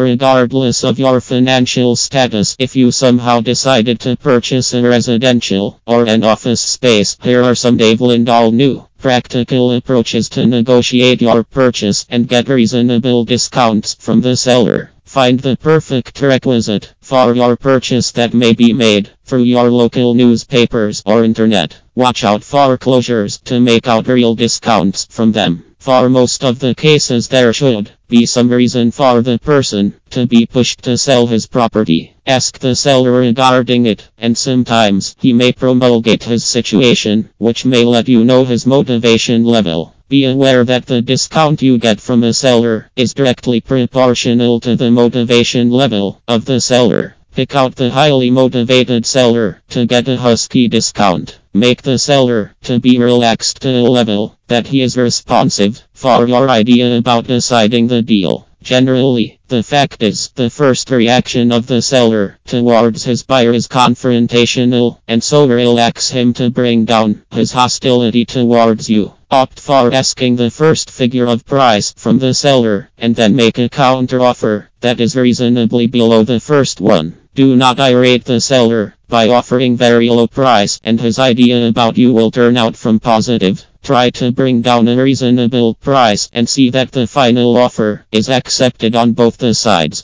Regardless of your financial status, if you somehow decided to purchase a residential or an office space, here are some Dave Lindahl new practical approaches to negotiate your purchase and get reasonable discounts from the seller. Find the perfect requisite for your purchase that may be made through your local newspapers or internet. Watch out for closures to make out real discounts from them. For most of the cases, there should be some reason for the person to be pushed to sell his property. Ask the seller regarding it, and sometimes he may promulgate his situation, which may let you know his motivation level. Be aware that the discount you get from a seller is directly proportional to the motivation level of the seller. Pick out the highly motivated seller to get a husky discount. Make the seller to be relaxed to a level that he is responsive for your idea about deciding the deal. Generally, the fact is the first reaction of the seller towards his buyer is confrontational, and so relax him to bring down his hostility towards you. Opt for asking the first figure of price from the seller, and then make a counter offer that is reasonably below the first one. Do not irate the seller by offering very low price and his idea about you will turn out from positive. Try to bring down a reasonable price and see that the final offer is accepted on both the sides.